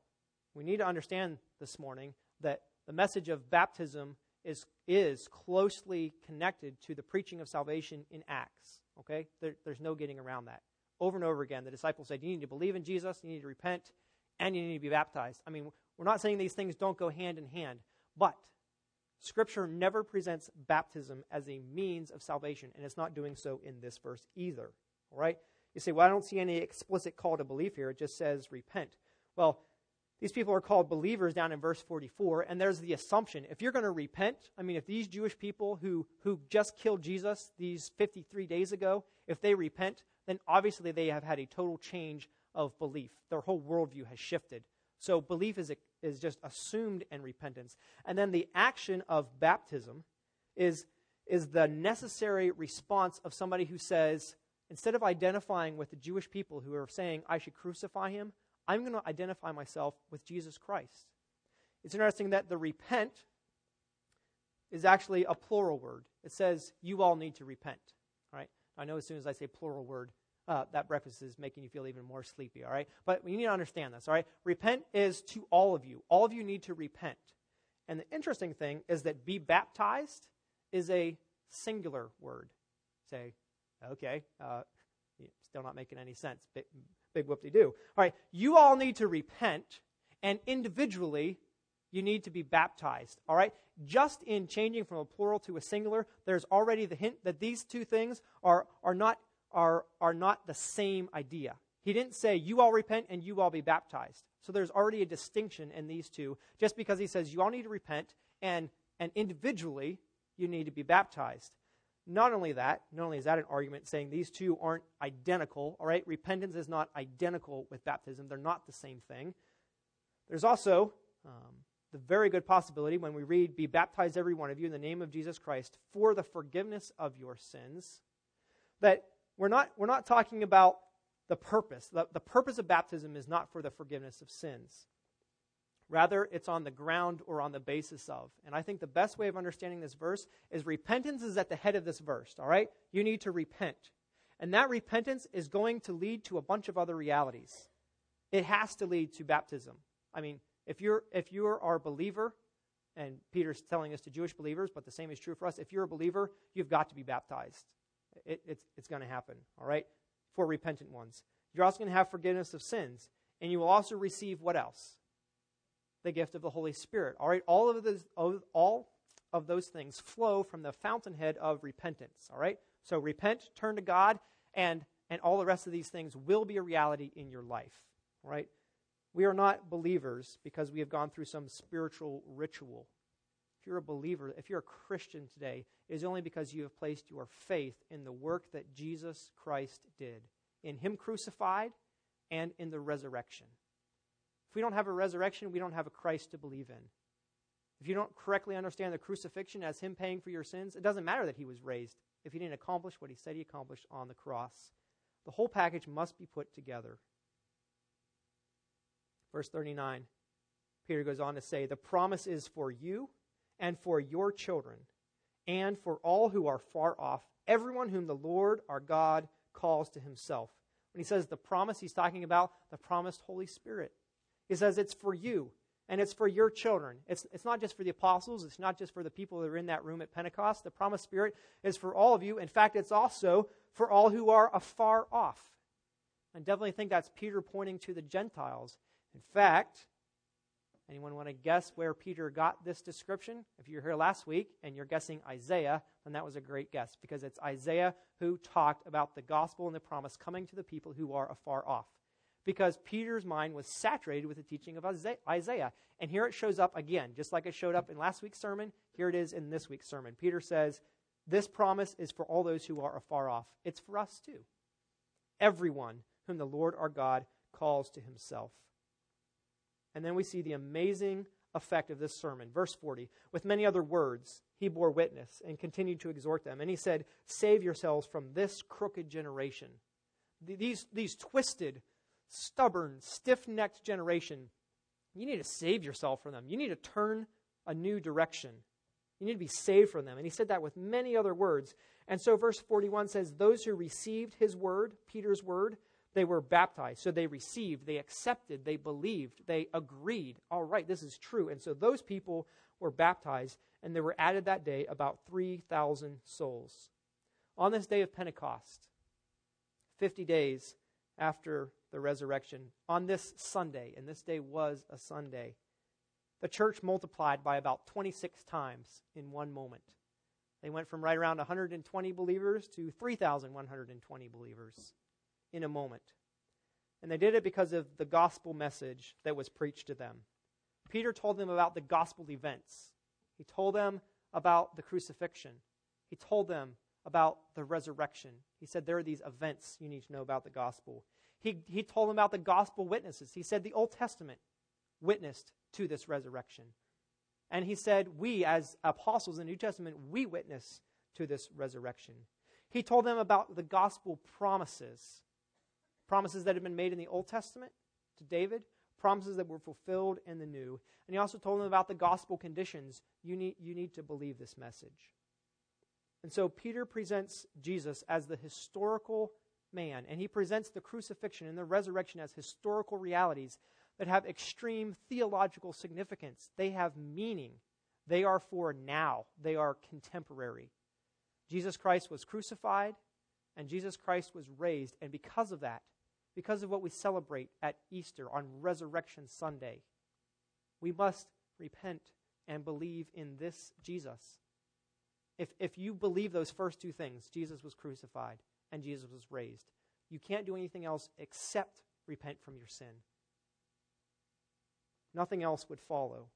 we need to understand this morning that the message of baptism is, is closely connected to the preaching of salvation in Acts. Okay? There, there's no getting around that. Over and over again, the disciples said, You need to believe in Jesus, you need to repent, and you need to be baptized. I mean, we're not saying these things don't go hand in hand, but Scripture never presents baptism as a means of salvation, and it's not doing so in this verse either. All right? You say, Well, I don't see any explicit call to belief here. It just says repent. Well, these people are called believers down in verse 44, and there's the assumption if you're going to repent, I mean, if these Jewish people who, who just killed Jesus these 53 days ago, if they repent, then obviously they have had a total change of belief. Their whole worldview has shifted. So belief is, is just assumed in repentance. And then the action of baptism is, is the necessary response of somebody who says, instead of identifying with the Jewish people who are saying, I should crucify him, I'm going to identify myself with Jesus Christ. It's interesting that the repent is actually a plural word. It says, you all need to repent. All right? I know as soon as I say plural word, uh, that breakfast is making you feel even more sleepy, all right? But you need to understand this, all right? Repent is to all of you. All of you need to repent. And the interesting thing is that be baptized is a singular word. Say, okay, uh, still not making any sense big whoop de doo. All right, you all need to repent, and individually, you need to be baptized. All right? Just in changing from a plural to a singular, there's already the hint that these two things are, are, not, are, are not the same idea. He didn't say, you all repent and you all be baptized. So there's already a distinction in these two, just because he says you all need to repent and, and individually you need to be baptized. Not only that, not only is that an argument saying these two aren't identical, all right? Repentance is not identical with baptism, they're not the same thing. There's also um, the very good possibility when we read, Be baptized, every one of you, in the name of Jesus Christ for the forgiveness of your sins, that we're not, we're not talking about the purpose. The, the purpose of baptism is not for the forgiveness of sins. Rather, it's on the ground or on the basis of. And I think the best way of understanding this verse is repentance is at the head of this verse, all right? You need to repent. And that repentance is going to lead to a bunch of other realities. It has to lead to baptism. I mean, if you're if you're our believer, and Peter's telling us to Jewish believers, but the same is true for us. If you're a believer, you've got to be baptized. It, it's it's going to happen, all right? For repentant ones. You're also going to have forgiveness of sins. And you will also receive what else? The gift of the Holy Spirit. All right, all of those, all of those things flow from the fountainhead of repentance. All right, so repent, turn to God, and and all the rest of these things will be a reality in your life. All right, we are not believers because we have gone through some spiritual ritual. If you're a believer, if you're a Christian today, it is only because you have placed your faith in the work that Jesus Christ did, in Him crucified, and in the resurrection we don't have a resurrection, we don't have a Christ to believe in. If you don't correctly understand the crucifixion as Him paying for your sins, it doesn't matter that He was raised if He didn't accomplish what He said He accomplished on the cross. The whole package must be put together. Verse 39, Peter goes on to say, The promise is for you and for your children and for all who are far off, everyone whom the Lord our God calls to Himself. When he says the promise, he's talking about the promised Holy Spirit. He says it's for you and it's for your children. It's, it's not just for the apostles, it's not just for the people that are in that room at Pentecost. The promised Spirit is for all of you. In fact, it's also for all who are afar off. I definitely think that's Peter pointing to the Gentiles. In fact, anyone want to guess where Peter got this description? If you were here last week and you're guessing Isaiah, then that was a great guess because it's Isaiah who talked about the gospel and the promise coming to the people who are afar off because Peter's mind was saturated with the teaching of Isaiah. And here it shows up again, just like it showed up in last week's sermon, here it is in this week's sermon. Peter says, This promise is for all those who are afar off. It's for us too. Everyone whom the Lord our God calls to himself. And then we see the amazing effect of this sermon. Verse 40 With many other words, he bore witness and continued to exhort them. And he said, Save yourselves from this crooked generation. These, these twisted, stubborn, stiff necked generation, you need to save yourself from them. You need to turn a new direction. You need to be saved from them. And he said that with many other words. And so, verse 41 says, Those who received his word, Peter's word, they were baptized. So they received, they accepted, they believed, they agreed. All right, this is true. And so those people were baptized, and there were added that day about 3,000 souls. On this day of Pentecost, 50 days after the resurrection, on this Sunday, and this day was a Sunday, the church multiplied by about 26 times in one moment. They went from right around 120 believers to 3,120 believers in a moment. And they did it because of the gospel message that was preached to them. Peter told them about the gospel events. He told them about the crucifixion. He told them about the resurrection. He said, There are these events you need to know about the gospel. He, he told them about the gospel witnesses. He said, The Old Testament witnessed to this resurrection. And he said, We, as apostles in the New Testament, we witness to this resurrection. He told them about the gospel promises promises that had been made in the Old Testament to David, promises that were fulfilled in the New. And he also told them about the gospel conditions. You need, you need to believe this message. And so Peter presents Jesus as the historical man, and he presents the crucifixion and the resurrection as historical realities that have extreme theological significance. They have meaning. They are for now, they are contemporary. Jesus Christ was crucified, and Jesus Christ was raised, and because of that, because of what we celebrate at Easter on Resurrection Sunday. We must repent and believe in this Jesus. If, if you believe those first two things, Jesus was crucified and Jesus was raised, you can't do anything else except repent from your sin. Nothing else would follow.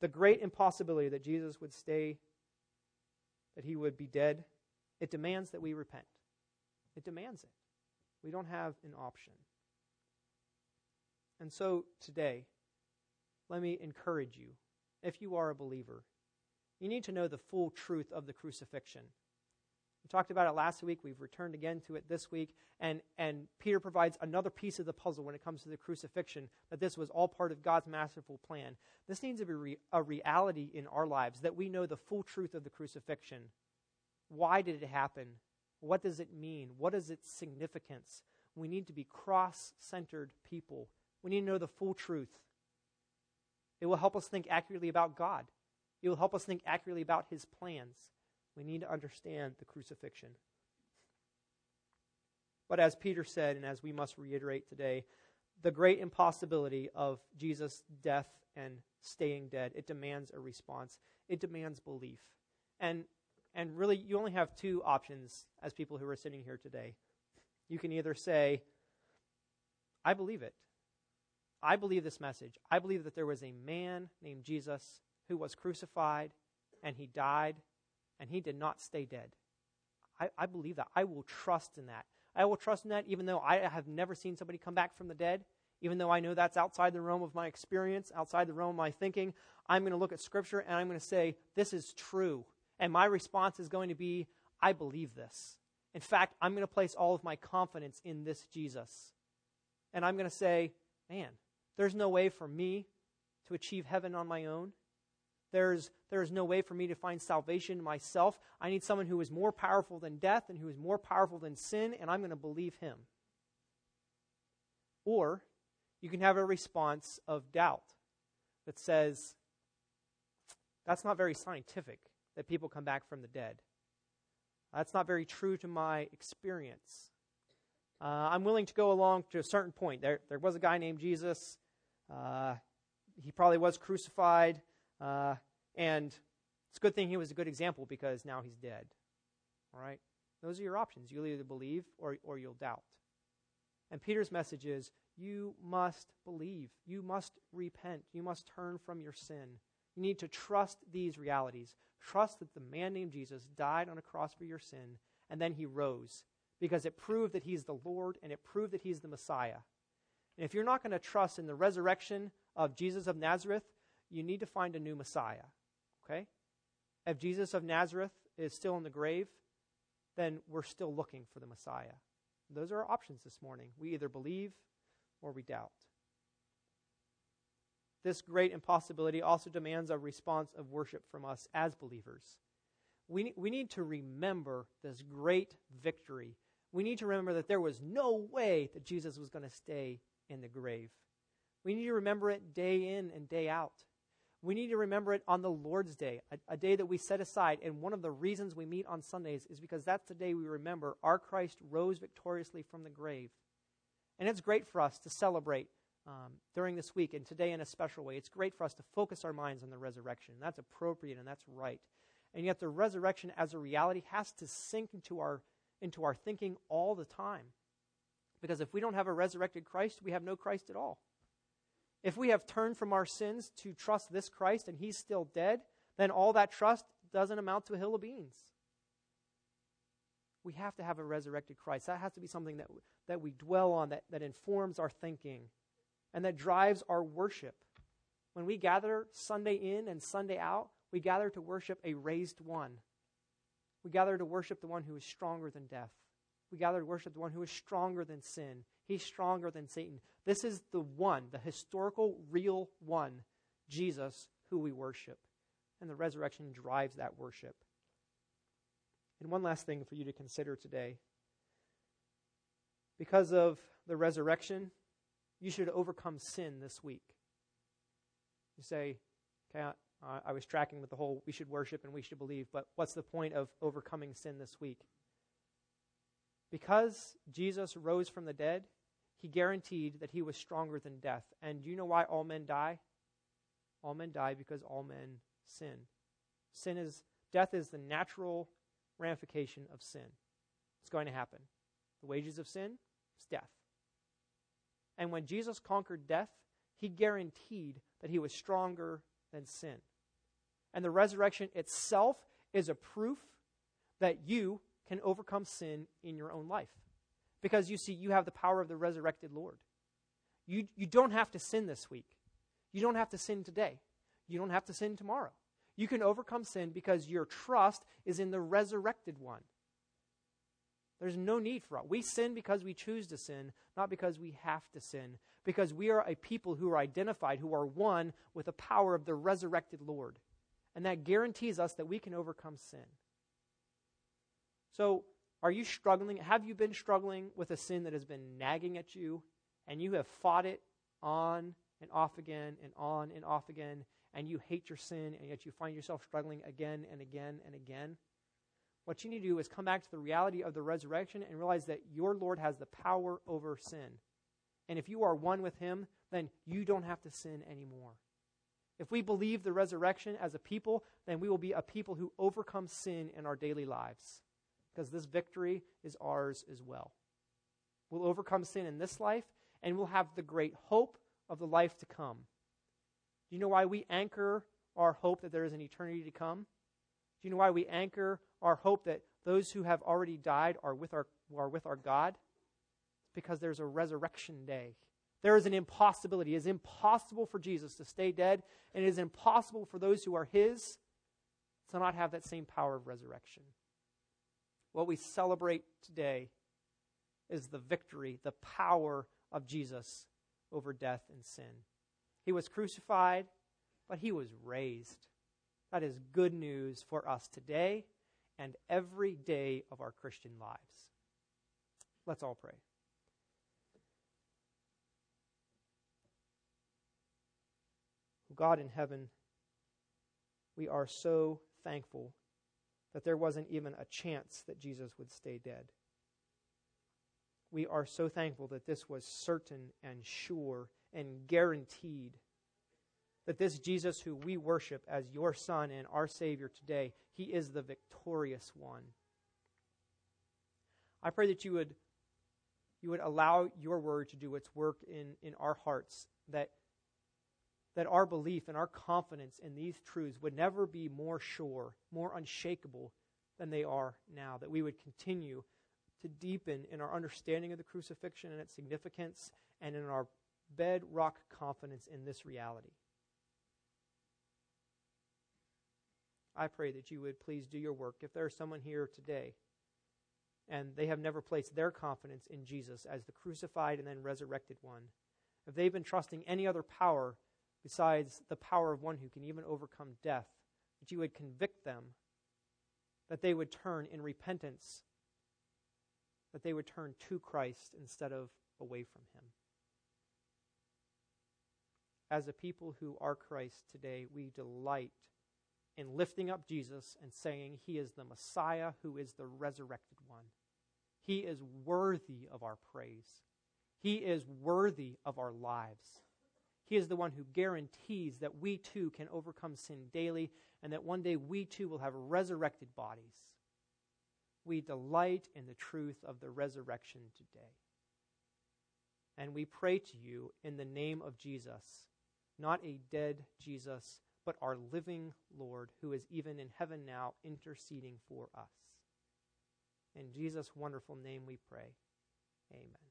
The great impossibility that Jesus would stay, that he would be dead, it demands that we repent. It demands it. We don't have an option. And so today, let me encourage you, if you are a believer, you need to know the full truth of the crucifixion. We talked about it last week. We've returned again to it this week. And, and Peter provides another piece of the puzzle when it comes to the crucifixion that this was all part of God's masterful plan. This needs to be re- a reality in our lives that we know the full truth of the crucifixion. Why did it happen? What does it mean? What is its significance? We need to be cross centered people. We need to know the full truth. It will help us think accurately about God, it will help us think accurately about His plans. We need to understand the crucifixion. But as Peter said, and as we must reiterate today, the great impossibility of Jesus' death and staying dead, it demands a response. It demands belief. And and really, you only have two options as people who are sitting here today. You can either say, I believe it. I believe this message. I believe that there was a man named Jesus who was crucified and he died and he did not stay dead. I, I believe that. I will trust in that. I will trust in that even though I have never seen somebody come back from the dead, even though I know that's outside the realm of my experience, outside the realm of my thinking. I'm going to look at Scripture and I'm going to say, this is true. And my response is going to be, I believe this. In fact, I'm going to place all of my confidence in this Jesus. And I'm going to say, man, there's no way for me to achieve heaven on my own. There's, there's no way for me to find salvation myself. I need someone who is more powerful than death and who is more powerful than sin, and I'm going to believe him. Or you can have a response of doubt that says, that's not very scientific that people come back from the dead. That's not very true to my experience. Uh, I'm willing to go along to a certain point. There, there was a guy named Jesus. Uh, he probably was crucified. Uh, and it's a good thing he was a good example because now he's dead. All right? Those are your options. You'll either believe or, or you'll doubt. And Peter's message is you must believe. You must repent. You must turn from your sin. You need to trust these realities. Trust that the man named Jesus died on a cross for your sin, and then he rose because it proved that he's the Lord and it proved that he's the Messiah. And if you're not going to trust in the resurrection of Jesus of Nazareth, you need to find a new Messiah. Okay? If Jesus of Nazareth is still in the grave, then we're still looking for the Messiah. Those are our options this morning. We either believe or we doubt. This great impossibility also demands a response of worship from us as believers. We, we need to remember this great victory. We need to remember that there was no way that Jesus was going to stay in the grave. We need to remember it day in and day out. We need to remember it on the Lord's Day, a, a, day that we set aside. And one of the reasons we meet on Sundays is because that's the day we remember our Christ rose victoriously from the grave. And it's great for us to celebrate um, during this week and today in a special way. It's great for us to focus our minds on the resurrection. That's appropriate and that's right. And yet, the resurrection as a reality has to sink into our, into our thinking all the time. Because if we don't have a resurrected Christ, we have no Christ at all. If we have turned from our sins to trust this Christ and he's still dead, then all that trust doesn't amount to a hill of beans. We have to have a resurrected Christ. That has to be something that, that we dwell on, that, that informs our thinking and that drives our worship. When we gather Sunday in and Sunday out, we gather to worship a raised one. We gather to worship the one who is stronger than death. We gather to worship the one who is stronger than sin. He's stronger than Satan. This is the one, the historical, real one, Jesus, who we worship. And the resurrection drives that worship. And one last thing for you to consider today. Because of the resurrection, you should overcome sin this week. You say, okay, I, I was tracking with the whole we should worship and we should believe, but what's the point of overcoming sin this week? Because Jesus rose from the dead, he guaranteed that he was stronger than death. And do you know why all men die? All men die because all men sin. Sin is death is the natural ramification of sin. It's going to happen. The wages of sin is death. And when Jesus conquered death, he guaranteed that he was stronger than sin. And the resurrection itself is a proof that you can overcome sin in your own life. Because you see, you have the power of the resurrected Lord. You, you don't have to sin this week. You don't have to sin today. You don't have to sin tomorrow. You can overcome sin because your trust is in the resurrected one. There's no need for it. We sin because we choose to sin, not because we have to sin. Because we are a people who are identified, who are one with the power of the resurrected Lord. And that guarantees us that we can overcome sin. So, are you struggling? Have you been struggling with a sin that has been nagging at you and you have fought it on and off again and on and off again and you hate your sin and yet you find yourself struggling again and again and again? What you need to do is come back to the reality of the resurrection and realize that your Lord has the power over sin. And if you are one with Him, then you don't have to sin anymore. If we believe the resurrection as a people, then we will be a people who overcome sin in our daily lives because this victory is ours as well. We'll overcome sin in this life, and we'll have the great hope of the life to come. Do you know why we anchor our hope that there is an eternity to come? Do you know why we anchor our hope that those who have already died are with our, are with our God? It's because there's a resurrection day. There is an impossibility. It is impossible for Jesus to stay dead, and it is impossible for those who are His to not have that same power of resurrection. What we celebrate today is the victory, the power of Jesus over death and sin. He was crucified, but he was raised. That is good news for us today and every day of our Christian lives. Let's all pray. God in heaven, we are so thankful that there wasn't even a chance that Jesus would stay dead. We are so thankful that this was certain and sure and guaranteed. That this Jesus, who we worship as your Son and our Savior today, he is the victorious one. I pray that you would, you would allow your word to do its work in, in our hearts, that that our belief and our confidence in these truths would never be more sure, more unshakable than they are now. That we would continue to deepen in our understanding of the crucifixion and its significance and in our bedrock confidence in this reality. I pray that you would please do your work. If there is someone here today and they have never placed their confidence in Jesus as the crucified and then resurrected one, if they've been trusting any other power besides the power of one who can even overcome death, that you would convict them, that they would turn in repentance, that they would turn to Christ instead of away from him. As a people who are Christ today, we delight in lifting up Jesus and saying he is the Messiah who is the resurrected one. He is worthy of our praise. He is worthy of our lives. He is the one who guarantees that we too can overcome sin daily and that one day we too will have resurrected bodies. We delight in the truth of the resurrection today. And we pray to you in the name of Jesus, not a dead Jesus, but our living Lord who is even in heaven now interceding for us. In Jesus' wonderful name we pray. Amen.